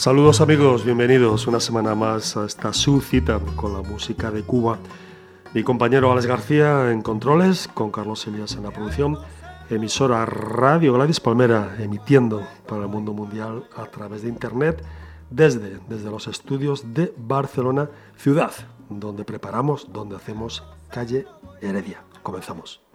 Saludos amigos, bienvenidos una semana más a esta su cita con la música de Cuba. Mi compañero Alex García en controles, con Carlos Elias en la producción, emisora Radio Gladys Palmera emitiendo para el mundo mundial a través de internet desde, desde los estudios de Barcelona, ciudad, donde preparamos, donde hacemos calle Heredia. Comenzamos.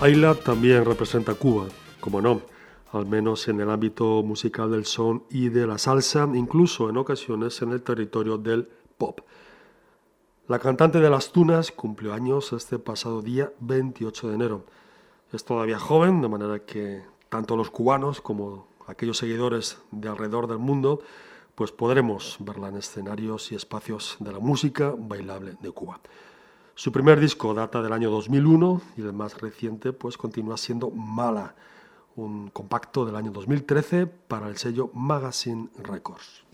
Ayla también representa Cuba, como no, al menos en el ámbito musical del son y de la salsa, incluso en ocasiones en el territorio del pop. La cantante de las tunas cumplió años este pasado día 28 de enero. Es todavía joven, de manera que tanto los cubanos como aquellos seguidores de alrededor del mundo, pues podremos verla en escenarios y espacios de la música bailable de Cuba. Su primer disco data del año 2001 y el más reciente pues continúa siendo Mala, un compacto del año 2013 para el sello Magazine Records.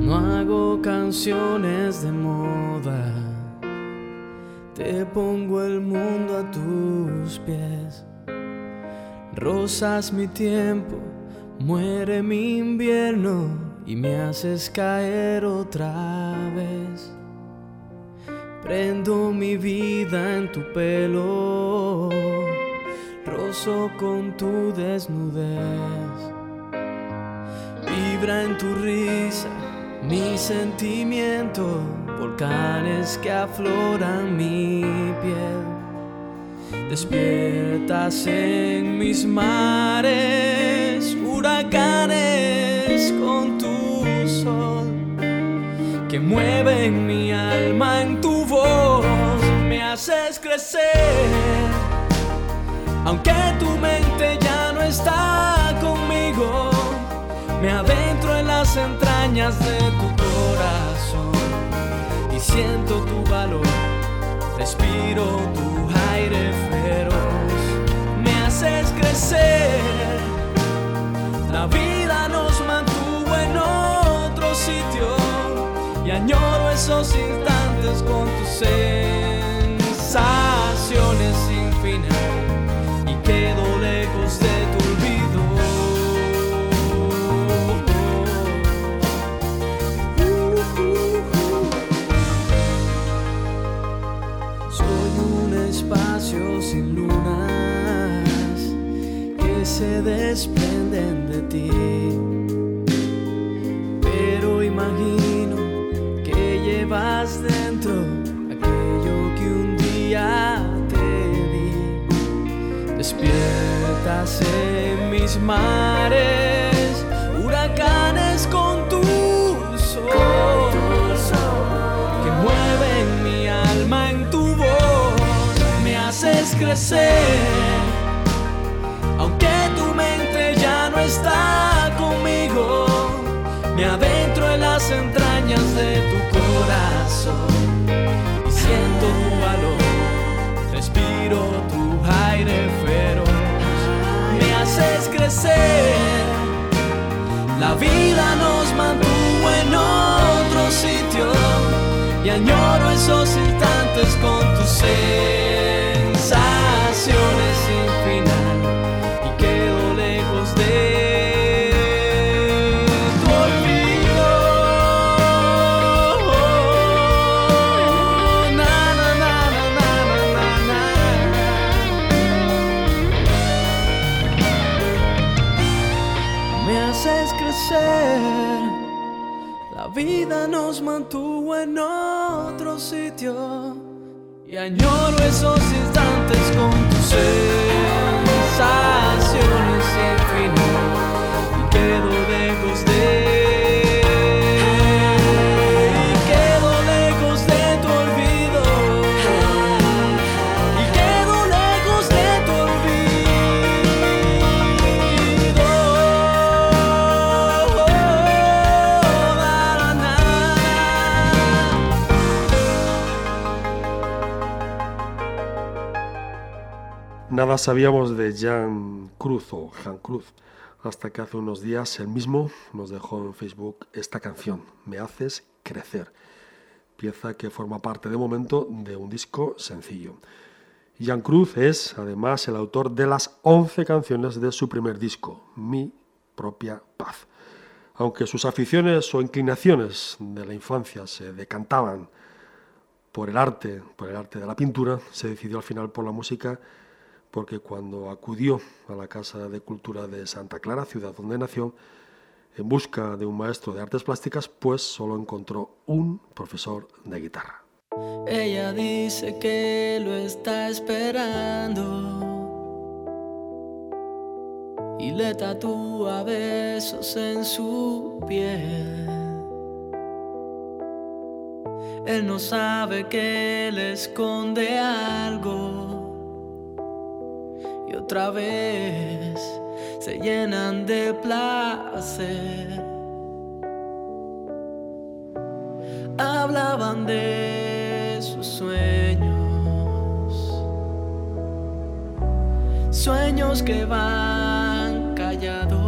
No hago canciones de moda, te pongo el mundo a tus pies Rosas mi tiempo, muere mi invierno y me haces caer otra vez. Prendo mi vida en tu pelo, rozo con tu desnudez. Vibra en tu risa mi sentimiento, volcanes que afloran mi piel Despiertas en mis mares, huracanes con tu sol, que mueven mi alma en tu voz, me haces crecer, aunque tu mente ya no está conmigo, me adentro en las entrañas de tu corazón y siento tu valor, respiro tu aire feroz, me haces crecer. La vida nos mantuvo en otro sitio. Y añoro esos instantes con tus sensaciones se desprenden de ti. Pero imagino que llevas dentro aquello que un día te di. Despiertas en mis mares, huracanes con tu sol, que mueven mi alma en tu haces crecer. La vida nos mantuvo en otro sitio y añoro esos instantes con tu ser vida nos mantuvo en otro sitio. Y añoro esos instantes con tus sensaciones sin final y quedo lejos de Nada sabíamos de Jan Cruz o Jan Cruz hasta que hace unos días él mismo nos dejó en Facebook esta canción, Me haces crecer, pieza que forma parte de momento de un disco sencillo. Jan Cruz es además el autor de las 11 canciones de su primer disco, Mi propia paz. Aunque sus aficiones o inclinaciones de la infancia se decantaban por el arte, por el arte de la pintura, se decidió al final por la música porque cuando acudió a la Casa de Cultura de Santa Clara, ciudad donde nació, en busca de un maestro de artes plásticas, pues solo encontró un profesor de guitarra. Ella dice que lo está esperando y le tatúa besos en su piel. Él no sabe que le esconde algo y otra vez se llenan de placer. Hablaban de sus sueños, sueños que van callados,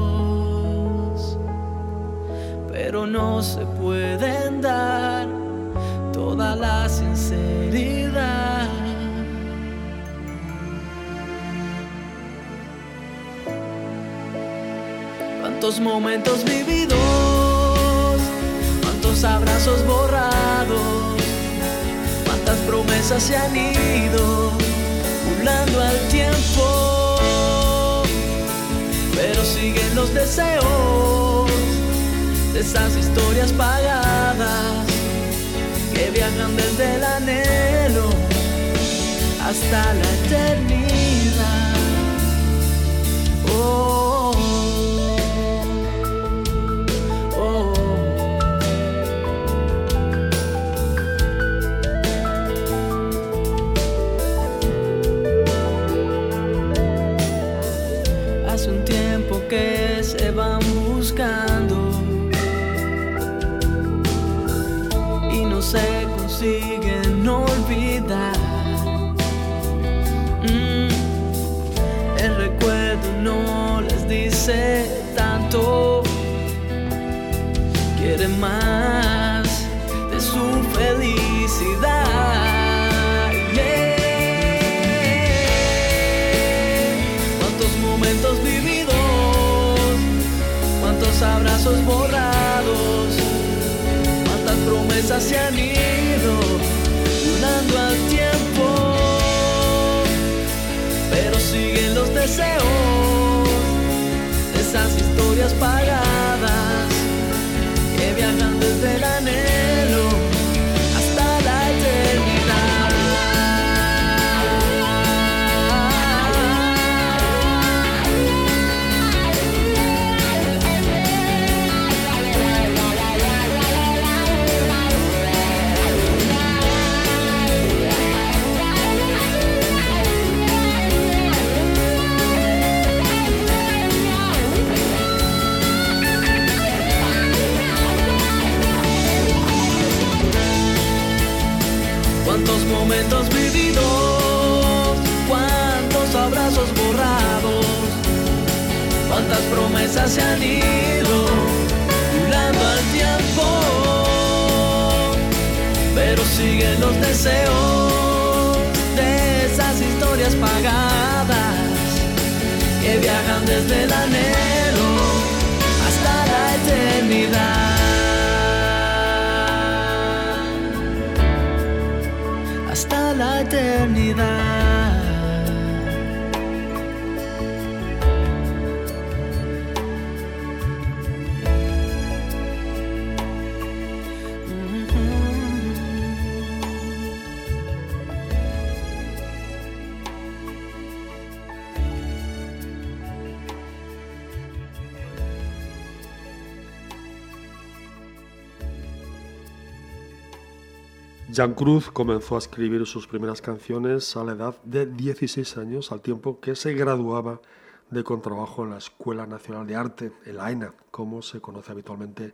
pero no se pueden dar toda la sinceridad. Cuántos momentos vividos, cuántos abrazos borrados, cuántas promesas se han ido burlando al tiempo. Pero siguen los deseos de esas historias pagadas que viajan desde el anhelo hasta la eternidad. Abrazos borrados cuántas promesas se han ido durando al tiempo, pero siguen los deseos de esas historias pagadas se han ido burlando al tiempo, pero siguen los deseos de esas historias pagadas que viajan desde el anhelo hasta la eternidad. hasta la eternidad. Jan Cruz comenzó a escribir sus primeras canciones a la edad de 16 años, al tiempo que se graduaba de contrabajo en la Escuela Nacional de Arte, el AENA, como se conoce habitualmente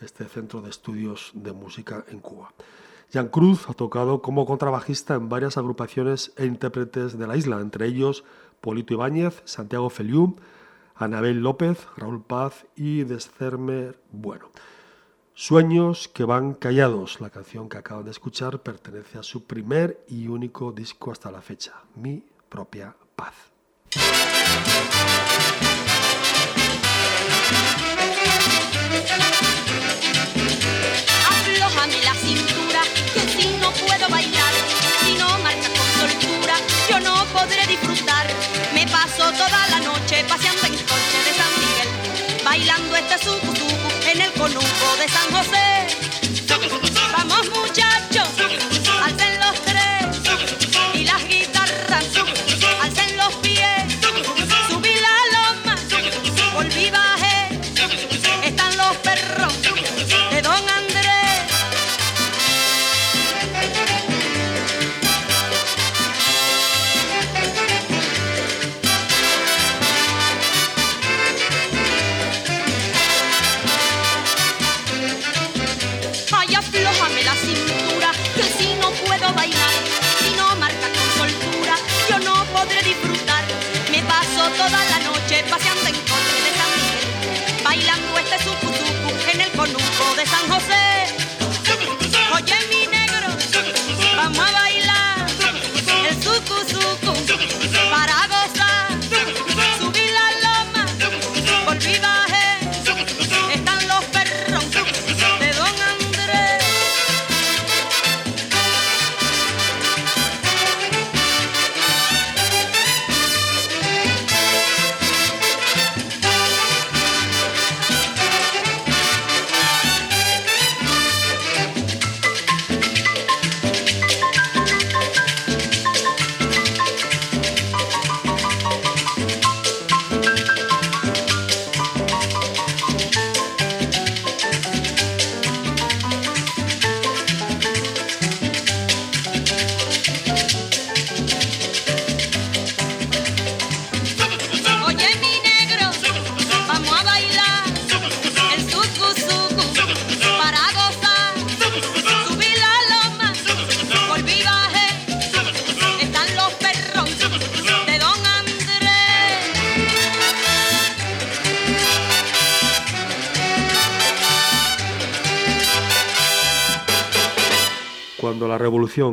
este centro de estudios de música en Cuba. Jan Cruz ha tocado como contrabajista en varias agrupaciones e intérpretes de la isla, entre ellos Polito Ibáñez, Santiago Feliú, Anabel López, Raúl Paz y Descermer Bueno. Sueños que van callados, la canción que acaban de escuchar pertenece a su primer y único disco hasta la fecha, Mi propia paz. Aflójame la cintura, que si no puedo bailar, si no marcha con soltura, yo no podré disfrutar. Me paso toda la noche paseando en coche de San Miguel, bailando este sucu en el conuco de San José.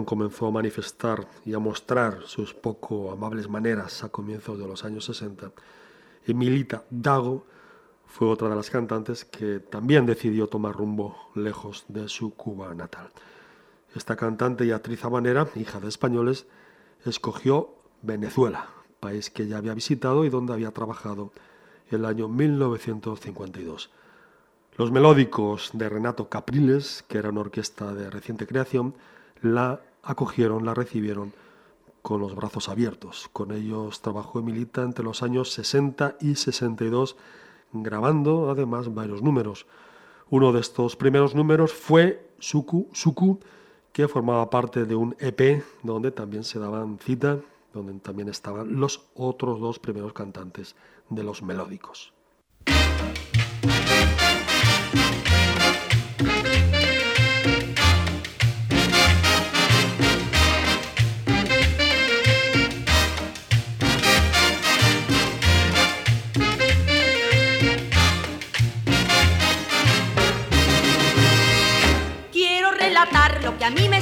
Comenzó a manifestar y a mostrar sus poco amables maneras a comienzos de los años 60, Emilita Dago fue otra de las cantantes que también decidió tomar rumbo lejos de su Cuba natal. Esta cantante y actriz habanera, hija de españoles, escogió Venezuela, país que ya había visitado y donde había trabajado el año 1952. Los melódicos de Renato Capriles, que era una orquesta de reciente creación, la acogieron, la recibieron con los brazos abiertos. Con ellos trabajó Emilita entre los años 60 y 62, grabando además varios números. Uno de estos primeros números fue Suku Suku, que formaba parte de un EP donde también se daban cita, donde también estaban los otros dos primeros cantantes de los melódicos.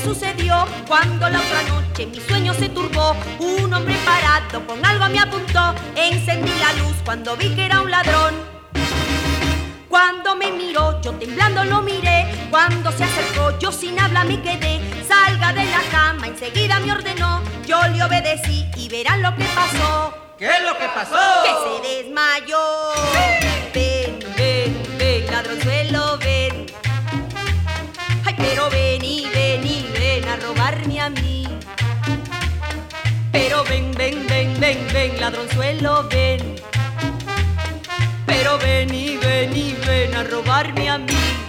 Sucedió cuando la otra noche mi sueño se turbó. Un hombre parado con algo me apuntó. Encendí la luz cuando vi que era un ladrón. Cuando me miró, yo temblando lo miré. Cuando se acercó, yo sin habla me quedé. Salga de la cama, enseguida me ordenó. Yo le obedecí y verán lo que pasó. ¿Qué es lo que pasó? Que se desmayó. Pero ven, ven, ven, ven, ven, ladronzuelo, ven. Pero ven y ven y ven a robarme a mí.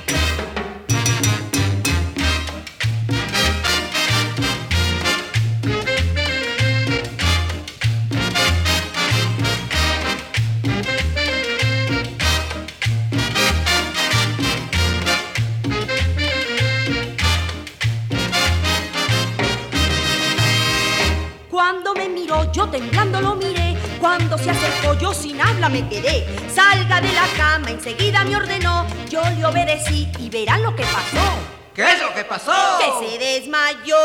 Yo temblando lo miré. Cuando se acercó, yo sin habla me quedé. Salga de la cama, enseguida me ordenó. Yo le obedecí y verán lo que pasó. ¿Qué es lo que pasó? Que se desmayó.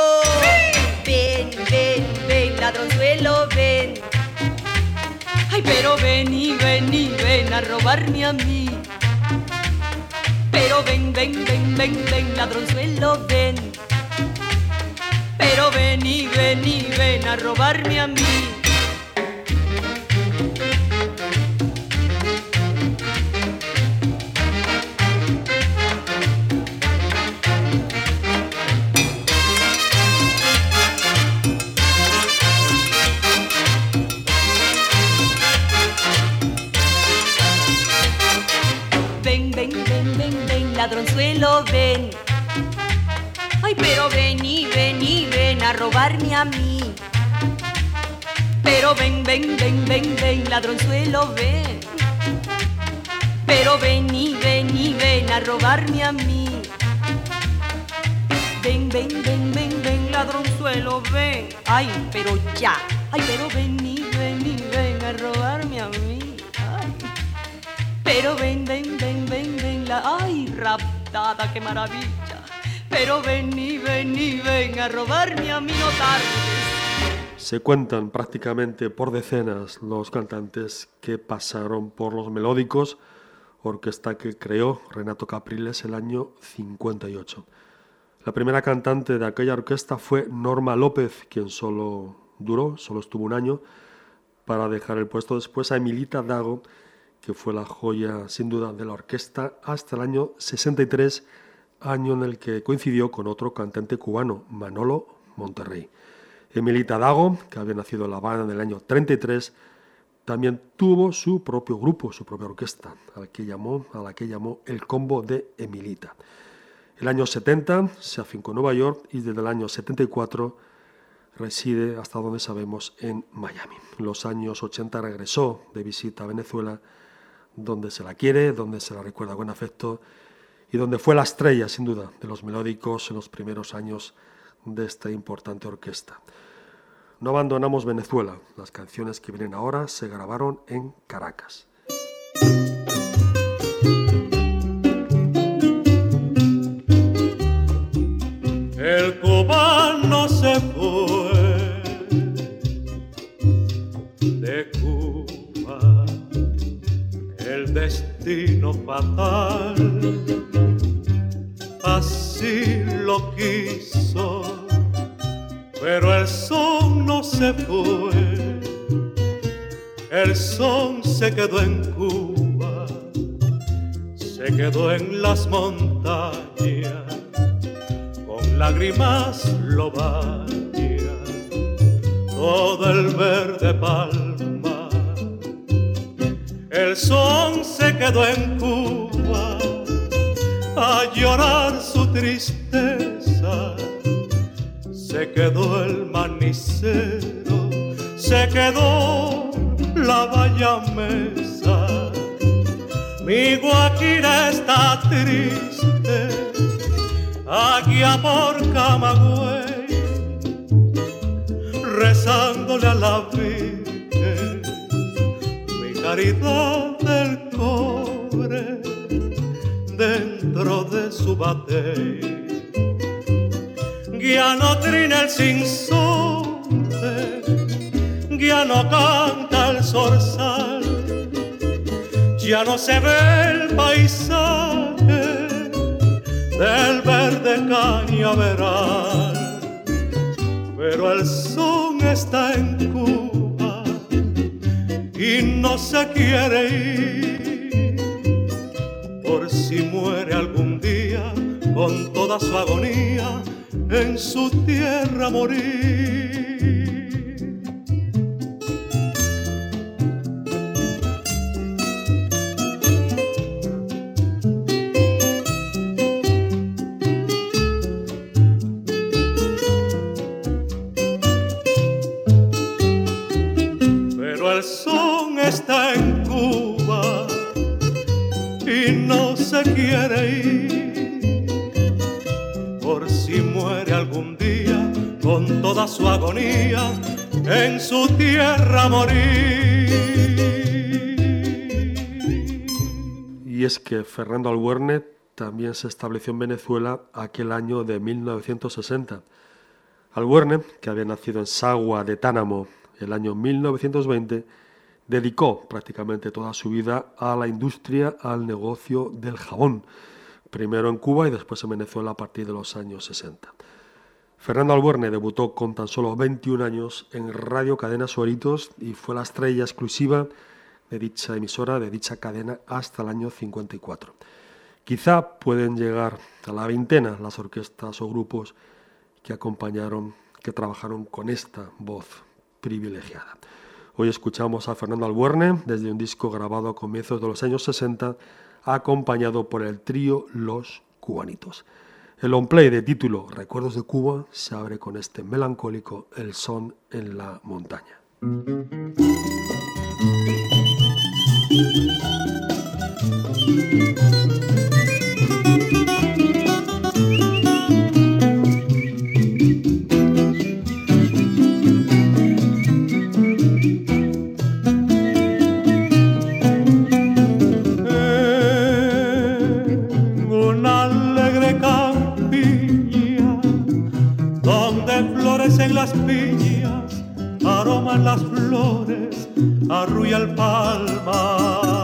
Ven, ven, ven, ladronzuelo, ven. Ay, pero ven y ven y ven a robarme a mí. Pero ven, ven, ven, ven, ven, ladronzuelo, ven. Pero ven y ven y ven a robarme a mí. A mí. Pero ven, ven, ven, ven, ven, ladronzuelo, ven. Pero ven y ven y ven a robarme a mí. Ven, ven, ven, ven, ven, ladronzuelo, ven. Ay, pero ya, Ay, pero ven y ven y ven a robarme a mí. Ay. Pero ven, ven, ven, ven, ven, la. Ay, raptada, qué maravilla. Pero ven y ven a robarme a tardes. Se cuentan prácticamente por decenas los cantantes que pasaron por los melódicos, orquesta que creó Renato Capriles el año 58. La primera cantante de aquella orquesta fue Norma López, quien solo duró, solo estuvo un año, para dejar el puesto después a Emilita Dago, que fue la joya sin duda de la orquesta hasta el año 63, año en el que coincidió con otro cantante cubano, Manolo Monterrey. Emilita Dago, que había nacido en La Habana en el año 33, también tuvo su propio grupo, su propia orquesta, a la que llamó, a la que llamó el Combo de Emilita. El año 70 se afincó en Nueva York y desde el año 74 reside, hasta donde sabemos, en Miami. En los años 80 regresó de visita a Venezuela, donde se la quiere, donde se la recuerda con afecto y donde fue la estrella, sin duda, de los melódicos en los primeros años de esta importante orquesta. No abandonamos Venezuela. Las canciones que vienen ahora se grabaron en Caracas. El cubano se fue de Cuba, el destino fatal, lo quiso, pero el son no se fue, el son se quedó en Cuba, se quedó en las montañas lágrimas lo baña todo el verde palma. El son se quedó en Cuba a llorar su tristeza. Se quedó el manicero, se quedó la valla mesa. Mi guaquira está triste Aguía por Camagüey, rezándole a la Virgen, mi caridad del cobre dentro de su batey. Ya no trina el sinsonte, ya no canta el zorzal, ya no se ve el paisaje del verde cañaveral. Pero el son está en Cuba y no se quiere ir. Si muere algún día con toda su agonía en su tierra morir. Y es que Fernando Albuerne también se estableció en Venezuela aquel año de 1960. Albuerne, que había nacido en Sagua de Tánamo el año 1920, dedicó prácticamente toda su vida a la industria, al negocio del jabón, primero en Cuba y después en Venezuela a partir de los años 60. Fernando Albuerne debutó con tan solo 21 años en Radio Cadena Suaritos y fue la estrella exclusiva de dicha emisora, de dicha cadena, hasta el año 54. Quizá pueden llegar a la veintena las orquestas o grupos que acompañaron, que trabajaron con esta voz privilegiada. Hoy escuchamos a Fernando Albuerne desde un disco grabado a comienzos de los años 60, acompañado por el trío Los Cubanitos. El on play de título Recuerdos de Cuba se abre con este melancólico El son en la montaña. Flores arrulla el palma.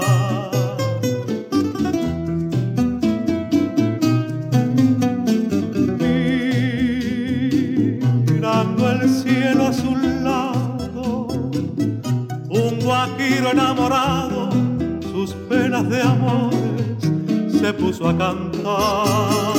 Mirando el cielo azulado, un guajiro enamorado, sus penas de amores se puso a cantar.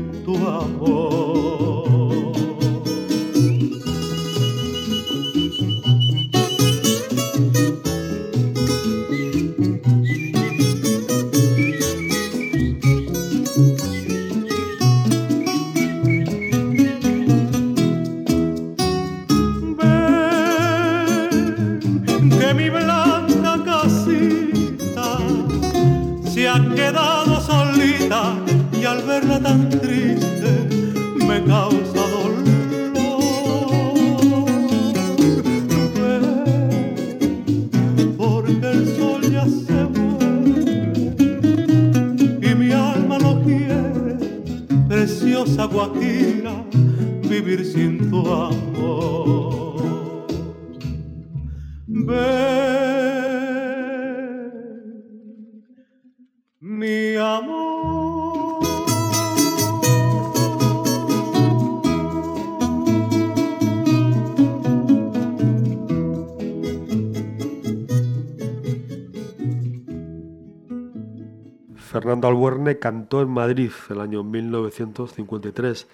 cantó en Madrid el año 1953.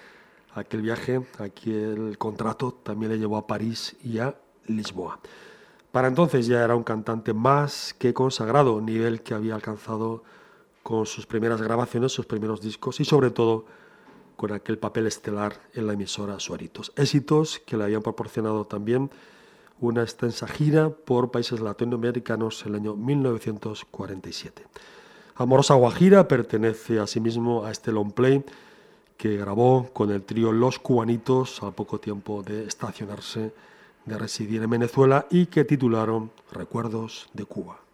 Aquel viaje, aquel contrato también le llevó a París y a Lisboa. Para entonces ya era un cantante más que consagrado, nivel que había alcanzado con sus primeras grabaciones, sus primeros discos y sobre todo con aquel papel estelar en la emisora Suaritos. Éxitos que le habían proporcionado también una extensa gira por países latinoamericanos en el año 1947. Amorosa Guajira pertenece asimismo a este long play que grabó con el trío Los Cubanitos al poco tiempo de estacionarse, de residir en Venezuela y que titularon Recuerdos de Cuba.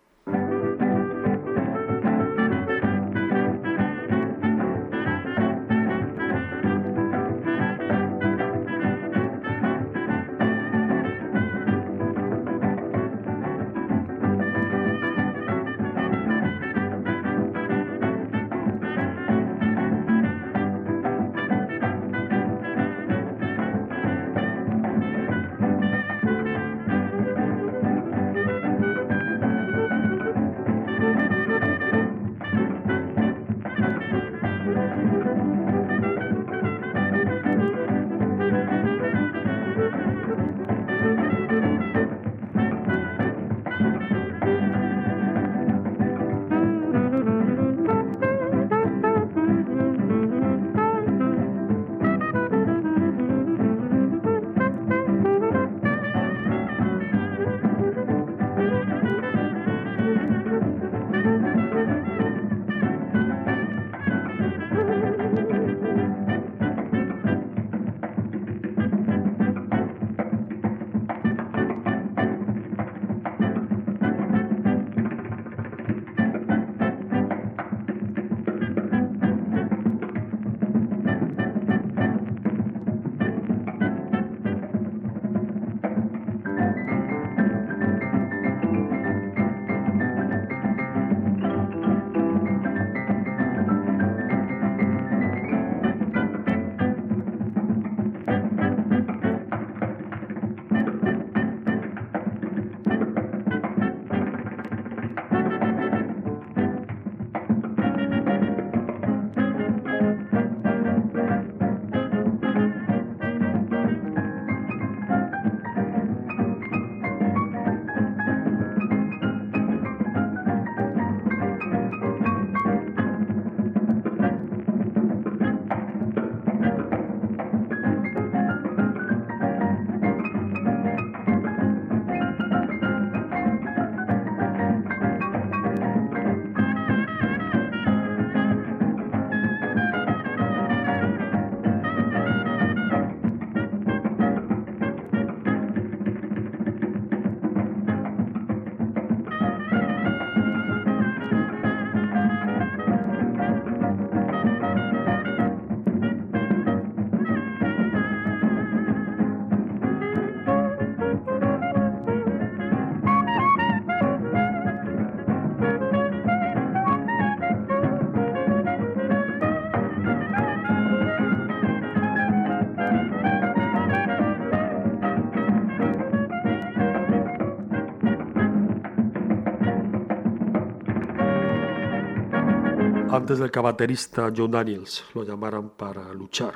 Antes del que baterista Joe Daniels lo llamaran para luchar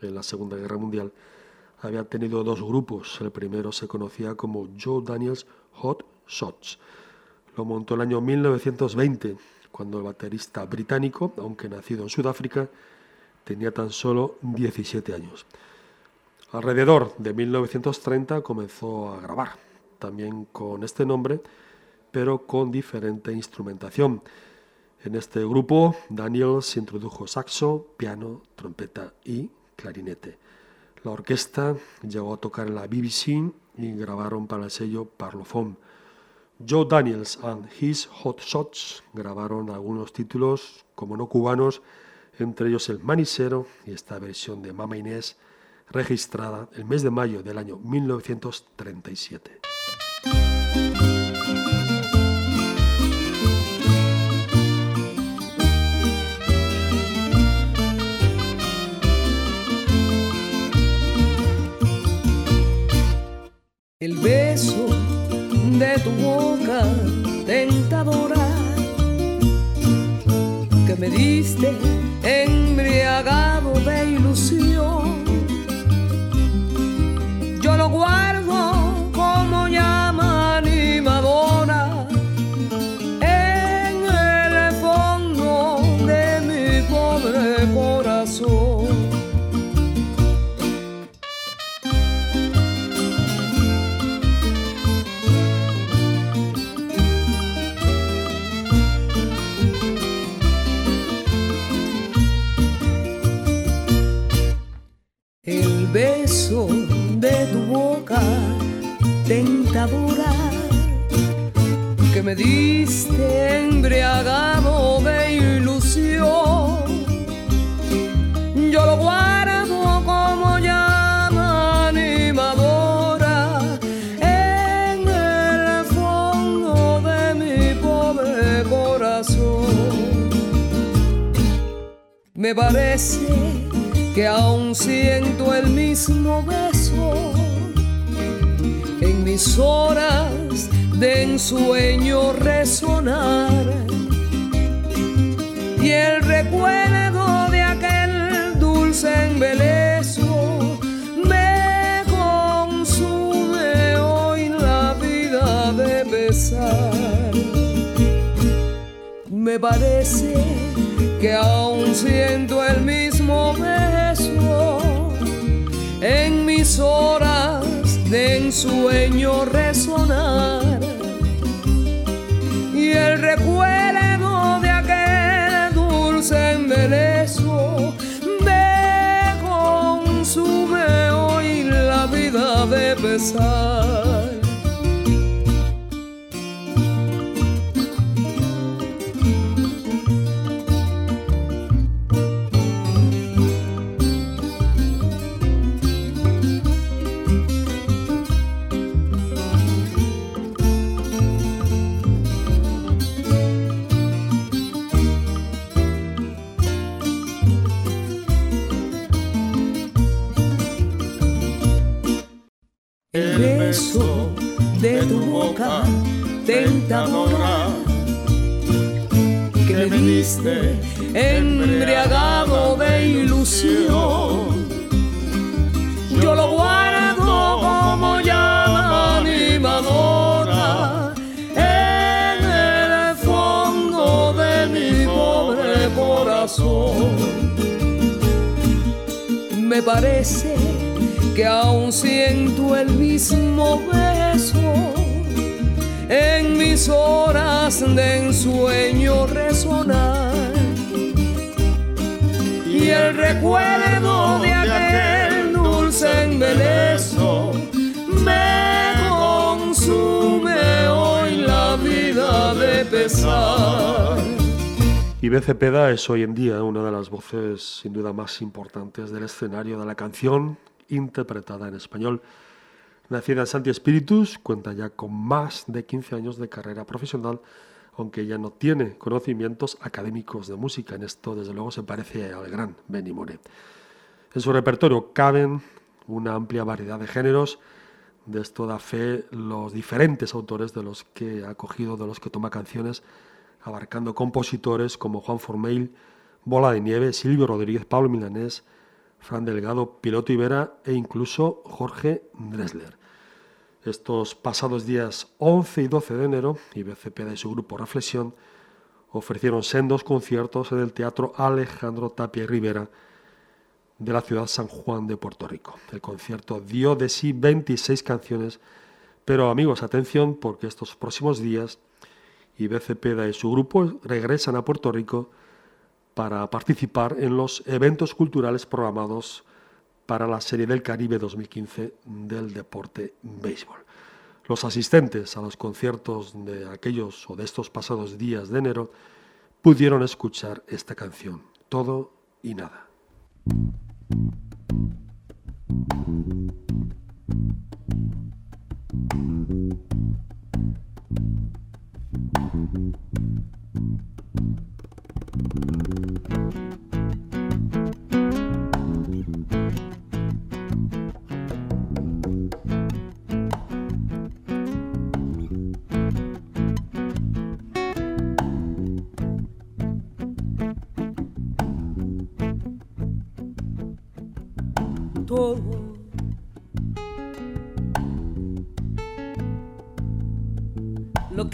en la Segunda Guerra Mundial, había tenido dos grupos. El primero se conocía como Joe Daniels Hot Shots. Lo montó el año 1920, cuando el baterista británico, aunque nacido en Sudáfrica, tenía tan solo 17 años. Alrededor de 1930 comenzó a grabar, también con este nombre, pero con diferente instrumentación. En este grupo, Daniels introdujo saxo, piano, trompeta y clarinete. La orquesta llegó a tocar en la BBC y grabaron para el sello Parlophone. Joe Daniels and His Hot Shots grabaron algunos títulos, como no cubanos, entre ellos el Manisero y esta versión de Mama Inés, registrada el mes de mayo del año 1937. Que embriagado de ilusión. Yo lo guardo como llama animadora en el fondo de mi pobre corazón. Me parece que aún siento el mismo beso en mis horas de ensueño resonar el recuerdo de aquel dulce embeleso me consume hoy la vida de besar. Me parece que aún siento el mismo beso en mis horas de ensueño resonar me consume hoy la vida de pesar. Me diste embriagado de ilusión. Yo lo guardo como llama animadora en el fondo de mi pobre corazón. Me parece que aún siento el mismo beso en mis horas de ensueño resonar y el recuerdo de aquel dulce embeleso me consume hoy la vida de pesar. Ibe Cepeda es hoy en día una de las voces sin duda más importantes del escenario de la canción interpretada en español. Nacida en Santi Espíritus, cuenta ya con más de 15 años de carrera profesional, aunque ya no tiene conocimientos académicos de música. En esto, desde luego, se parece al gran Benny More. En su repertorio caben una amplia variedad de géneros. De esto da fe los diferentes autores de los que ha cogido, de los que toma canciones abarcando compositores como Juan Formeil, Bola de Nieve, Silvio Rodríguez, Pablo Milanés, Fran Delgado, Piloto Ibera e incluso Jorge Dresler. Estos pasados días 11 y 12 de enero, IBCP y su grupo Reflexión ofrecieron sendos conciertos en el Teatro Alejandro Tapia y Rivera de la ciudad San Juan de Puerto Rico. El concierto dio de sí 26 canciones, pero amigos, atención porque estos próximos días IBC y su grupo regresan a Puerto Rico para participar en los eventos culturales programados para la Serie del Caribe 2015 del deporte béisbol. Los asistentes a los conciertos de aquellos o de estos pasados días de enero pudieron escuchar esta canción, Todo y Nada.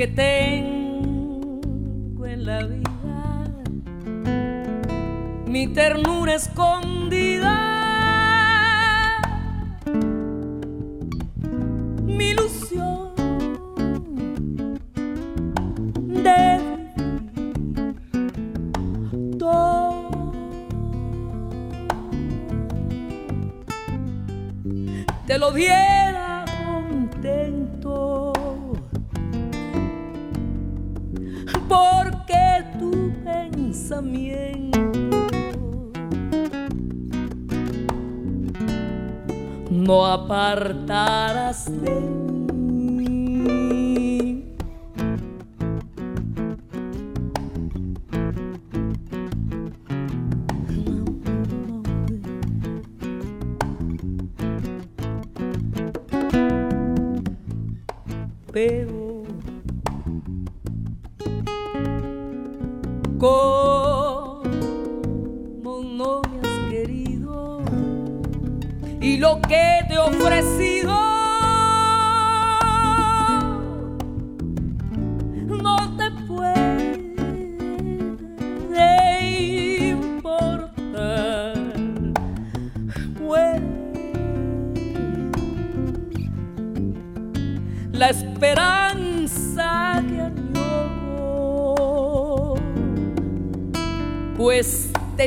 Tengo en la vida, mi ternura escondida,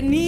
pues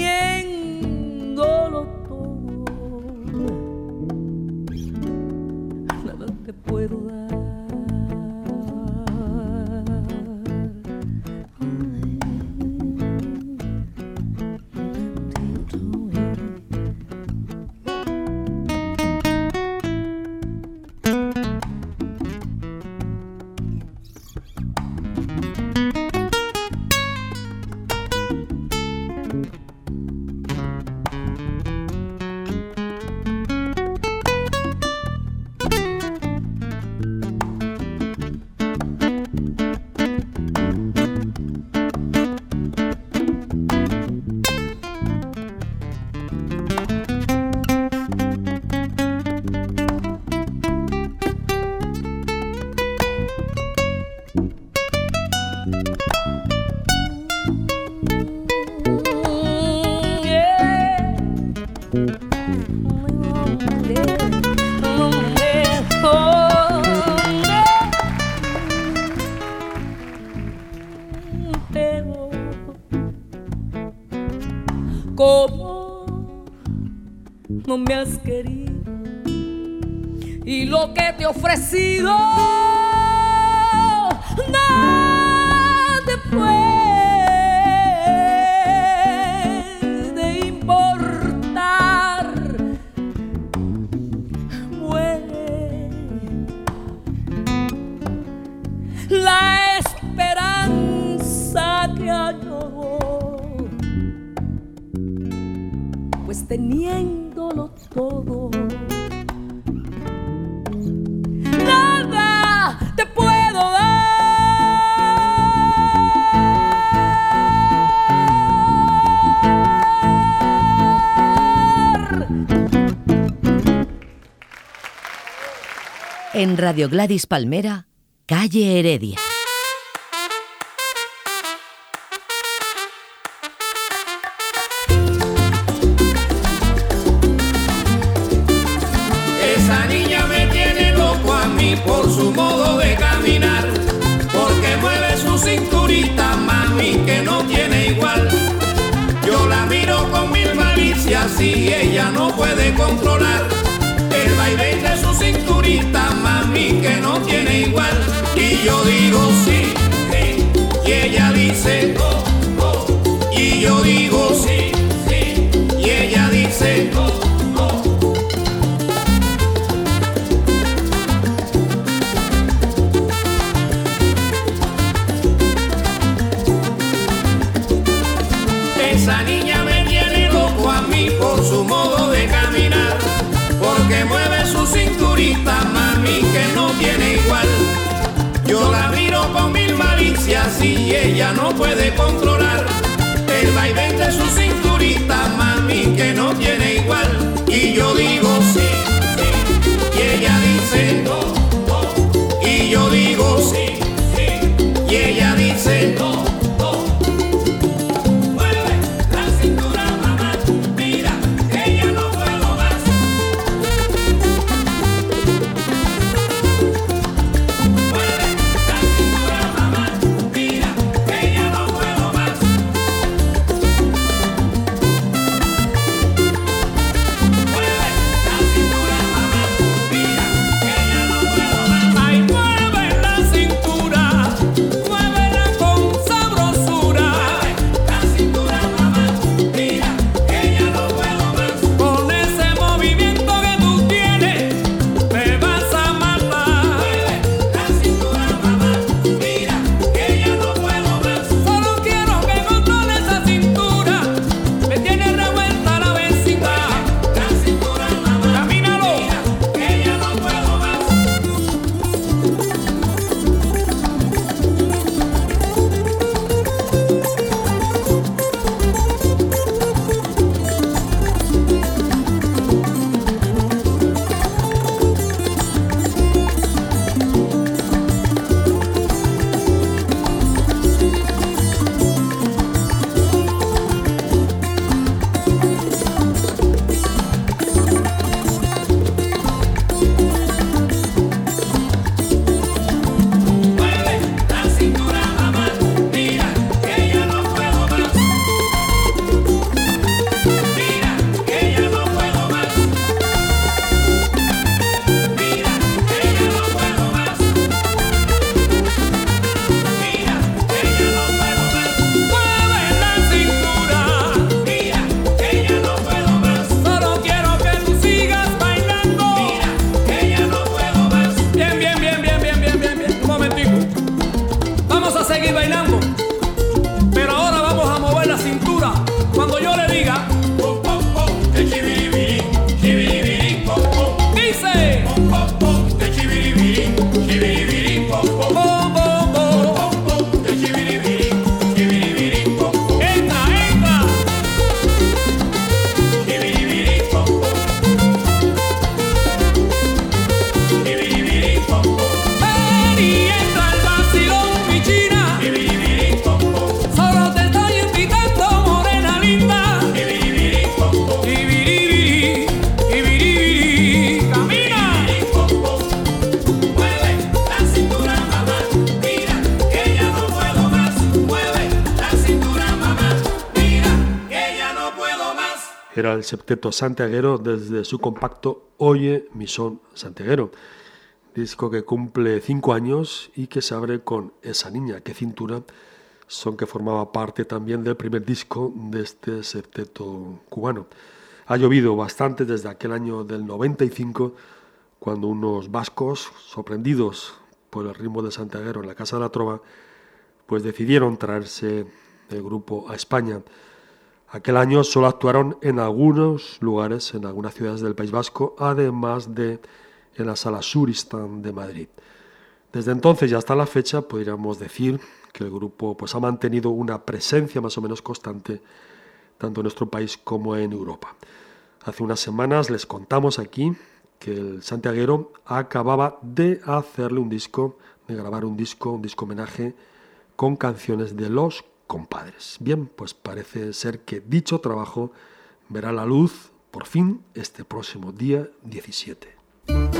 no me has querido. Y lo que te he ofrecido En Radio Gladys Palmera, calle Heredia. Esa niña me tiene loco a mí por su modo de caminar, porque mueve su cinturita, mami, que no tiene igual. Yo la miro con mil malicias y ella no puede controlar yo digo y ella no puede controlar el vaivén de su cinturita, mami, que no tiene igual. Y yo digo sí, sí, y ella dice Septeto santiaguero desde su compacto Oye mi son santiaguero, disco que cumple cinco años y que se abre con Esa niña, que cintura, son que formaba parte también del primer disco de este septeto cubano. Ha llovido bastante desde aquel año del 95, cuando unos vascos, sorprendidos por el ritmo de santiaguero en la Casa de la Trova, pues decidieron traerse el grupo a España. Aquel año solo actuaron en algunos lugares, en algunas ciudades del País Vasco, además de en la Sala Suristan de Madrid. Desde entonces y hasta la fecha podríamos decir que el grupo pues, ha mantenido una presencia más o menos constante tanto en nuestro país como en Europa. Hace unas semanas les contamos aquí que el santiaguero acababa de hacerle un disco, de grabar un disco, un disco homenaje con canciones de los compadres. Bien, pues parece ser que dicho trabajo verá la luz por fin este próximo día 17.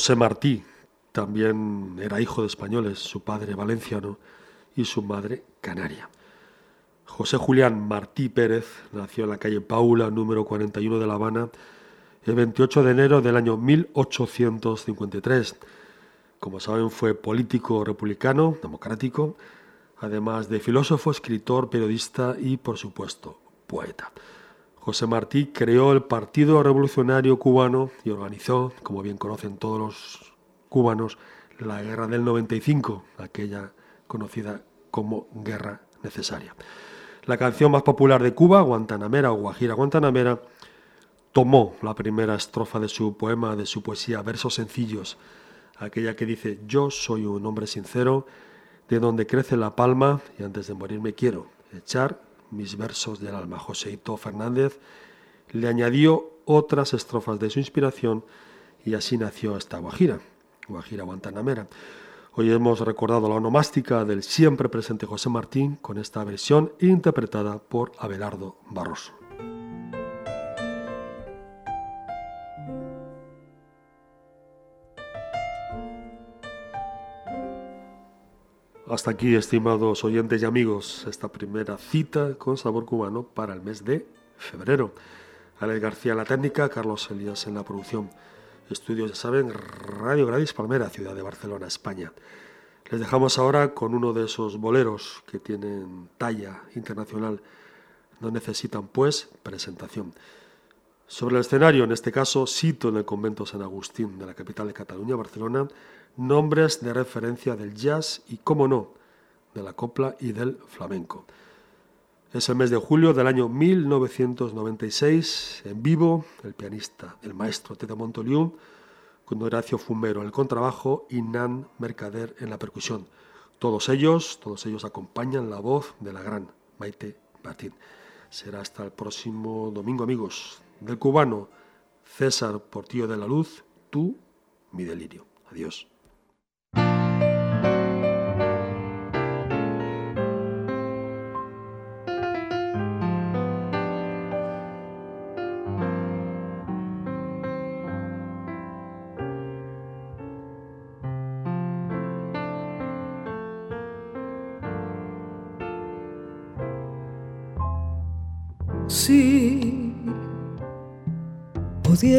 José Martí también era hijo de españoles, su padre valenciano y su madre canaria. José Julián Martí Pérez nació en la calle Paula, número 41 de La Habana, el 28 de enero del año 1853. Como saben, fue político republicano, democrático, además de filósofo, escritor, periodista y, por supuesto, poeta. José Martí creó el Partido Revolucionario Cubano y organizó, como bien conocen todos los cubanos, la Guerra del 95, aquella conocida como Guerra Necesaria. La canción más popular de Cuba, Guantanamera o Guajira Guantanamera, tomó la primera estrofa de su poema, de su poesía, versos sencillos, aquella que dice, yo soy un hombre sincero, de donde crece la palma, y antes de morirme quiero echar mis versos del alma. Joseito Fernández le añadió otras estrofas de su inspiración y así nació esta Guajira, Guajira Guantanamera. Hoy hemos recordado la onomástica del siempre presente José Martín con esta versión interpretada por Abelardo Barroso. Hasta aquí, estimados oyentes y amigos, esta primera cita con sabor cubano para el mes de febrero. Alex García en la técnica, Carlos Elías en la producción. Estudios, ya saben, Radio Gradis Palmera, ciudad de Barcelona, España. Les dejamos ahora con uno de esos boleros que tienen talla internacional. No necesitan, pues, presentación. Sobre el escenario, en este caso, sito en el convento San Agustín de la capital de Cataluña, Barcelona, nombres de referencia del jazz y, cómo no, de la copla y del flamenco. Es el mes de julio del año 1996, en vivo, el pianista, el maestro Tete Montoliu, con Horacio Fumero en el contrabajo y Nan Mercader en la percusión. Todos ellos, todos ellos acompañan la voz de la gran Maite Martín. Será hasta el próximo domingo, amigos. Del cubano César Portillo de la Luz, tú, mi delirio. Adiós.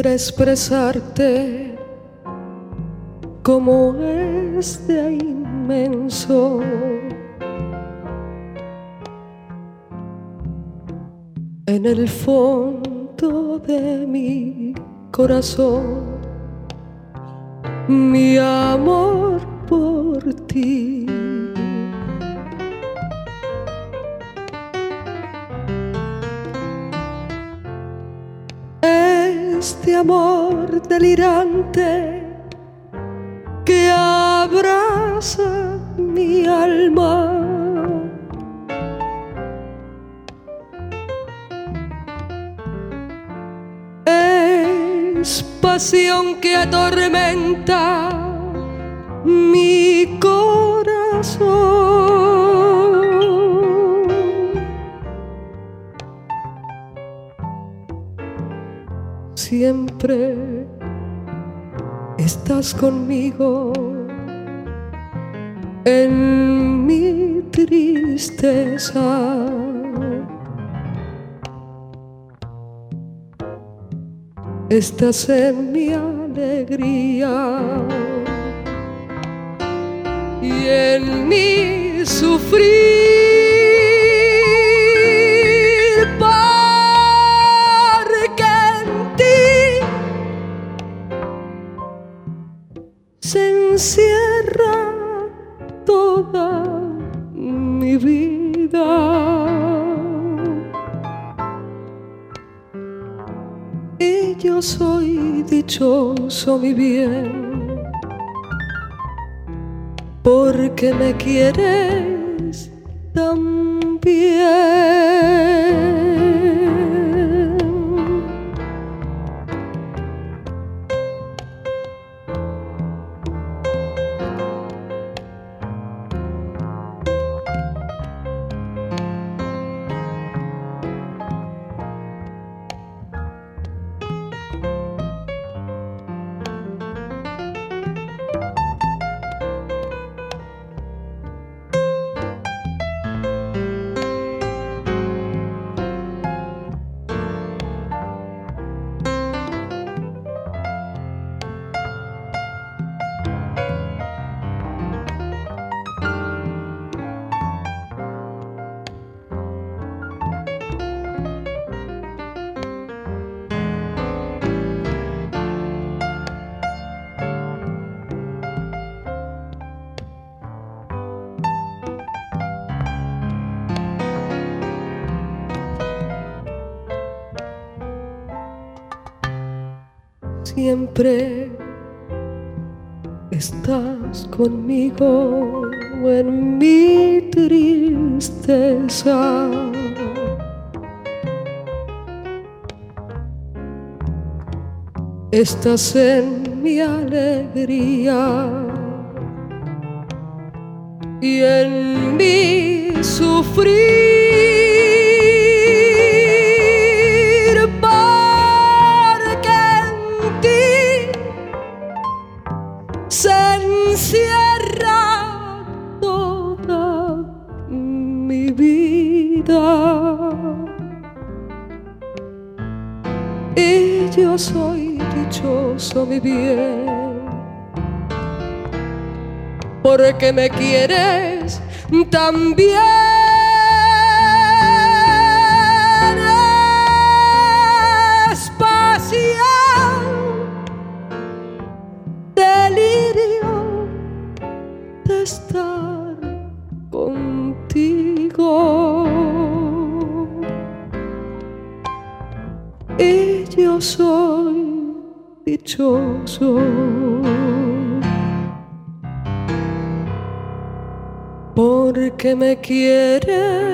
Expresarte como es de inmenso. En el fondo de mi corazón, mi amor por ti. Este amor delirante que abraza mi alma. Es pasión que atormenta mi corazón. Estás conmigo en mi tristeza. Estás en mi alegría y en mi sufrir. Encierra toda mi vida. Y yo soy dichoso, mi bien, porque me quieres tan bien. Siempre estás conmigo en mi tristeza. Estás en mi alegría y en mi sufrir. Me quieres también. Porque me quieres